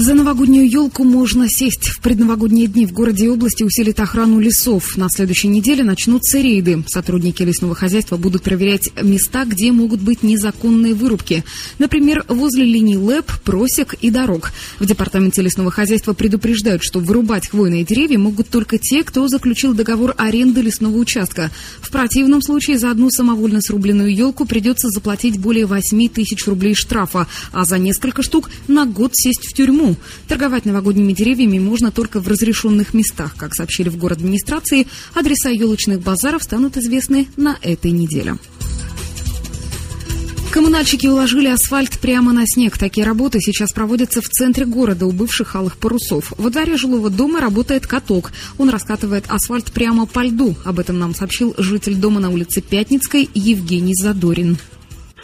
За новогоднюю елку можно сесть. В предновогодние дни в городе и области усилит охрану лесов. На следующей неделе начнутся рейды. Сотрудники лесного хозяйства будут проверять места, где могут быть незаконные вырубки. Например, возле линий ЛЭП, просек и дорог. В департаменте лесного хозяйства предупреждают, что вырубать хвойные деревья могут только те, кто заключил договор аренды лесного участка. В противном случае за одну самовольно срубленную елку придется заплатить более 8 тысяч рублей штрафа, а за несколько штук на год сесть в тюрьму. Торговать новогодними деревьями можно только в разрешенных местах. Как сообщили в город администрации, адреса елочных базаров станут известны на этой неделе. Коммунальщики уложили асфальт прямо на снег. Такие работы сейчас проводятся в центре города у бывших алых парусов. Во дворе жилого дома работает каток. Он раскатывает асфальт прямо по льду. Об этом нам сообщил житель дома на улице Пятницкой Евгений Задорин.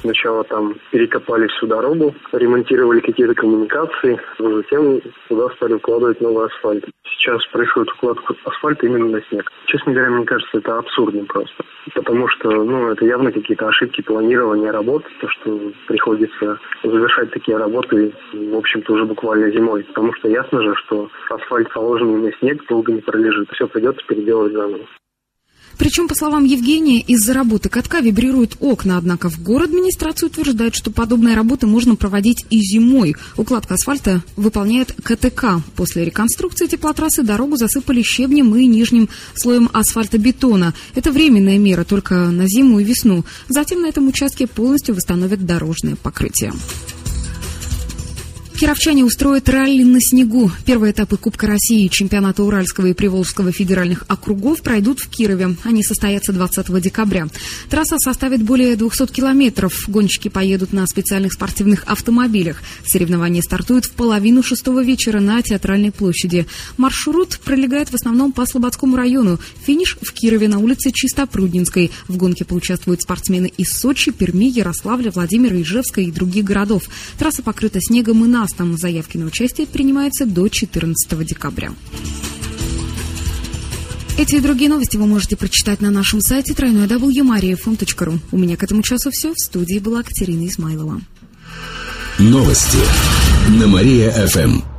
Сначала там перекопали всю дорогу, ремонтировали какие-то коммуникации, а затем туда стали укладывать новый асфальт. Сейчас происходит укладка асфальта именно на снег. Честно говоря, мне кажется, это абсурдно просто. Потому что, ну, это явно какие-то ошибки планирования работ, то, что приходится завершать такие работы, в общем-то, уже буквально зимой. Потому что ясно же, что асфальт, положенный на снег, долго не пролежит. Все придется переделывать заново. Причем, по словам Евгения, из-за работы катка вибрируют окна, однако в город администрация утверждает, что подобные работы можно проводить и зимой. Укладка асфальта выполняет КТК. После реконструкции теплотрассы дорогу засыпали щебнем и нижним слоем асфальтобетона. Это временная мера только на зиму и весну. Затем на этом участке полностью восстановят дорожное покрытие. Кировчане устроят ралли на снегу. Первые этапы Кубка России, чемпионата Уральского и Приволжского федеральных округов пройдут в Кирове. Они состоятся 20 декабря. Трасса составит более 200 километров. Гонщики поедут на специальных спортивных автомобилях. Соревнования стартуют в половину шестого вечера на Театральной площади. Маршрут пролегает в основном по Слободскому району. Финиш в Кирове на улице Чистопруднинской. В гонке поучаствуют спортсмены из Сочи, Перми, Ярославля, Владимира, Ижевска и других городов. Трасса покрыта снегом и на Настом заявки на участие принимаются до 14 декабря. Эти и другие новости вы можете прочитать на нашем сайте www.mariafm.ru. У меня к этому часу все. В студии была Катерина Измайлова. Новости на Мария-ФМ.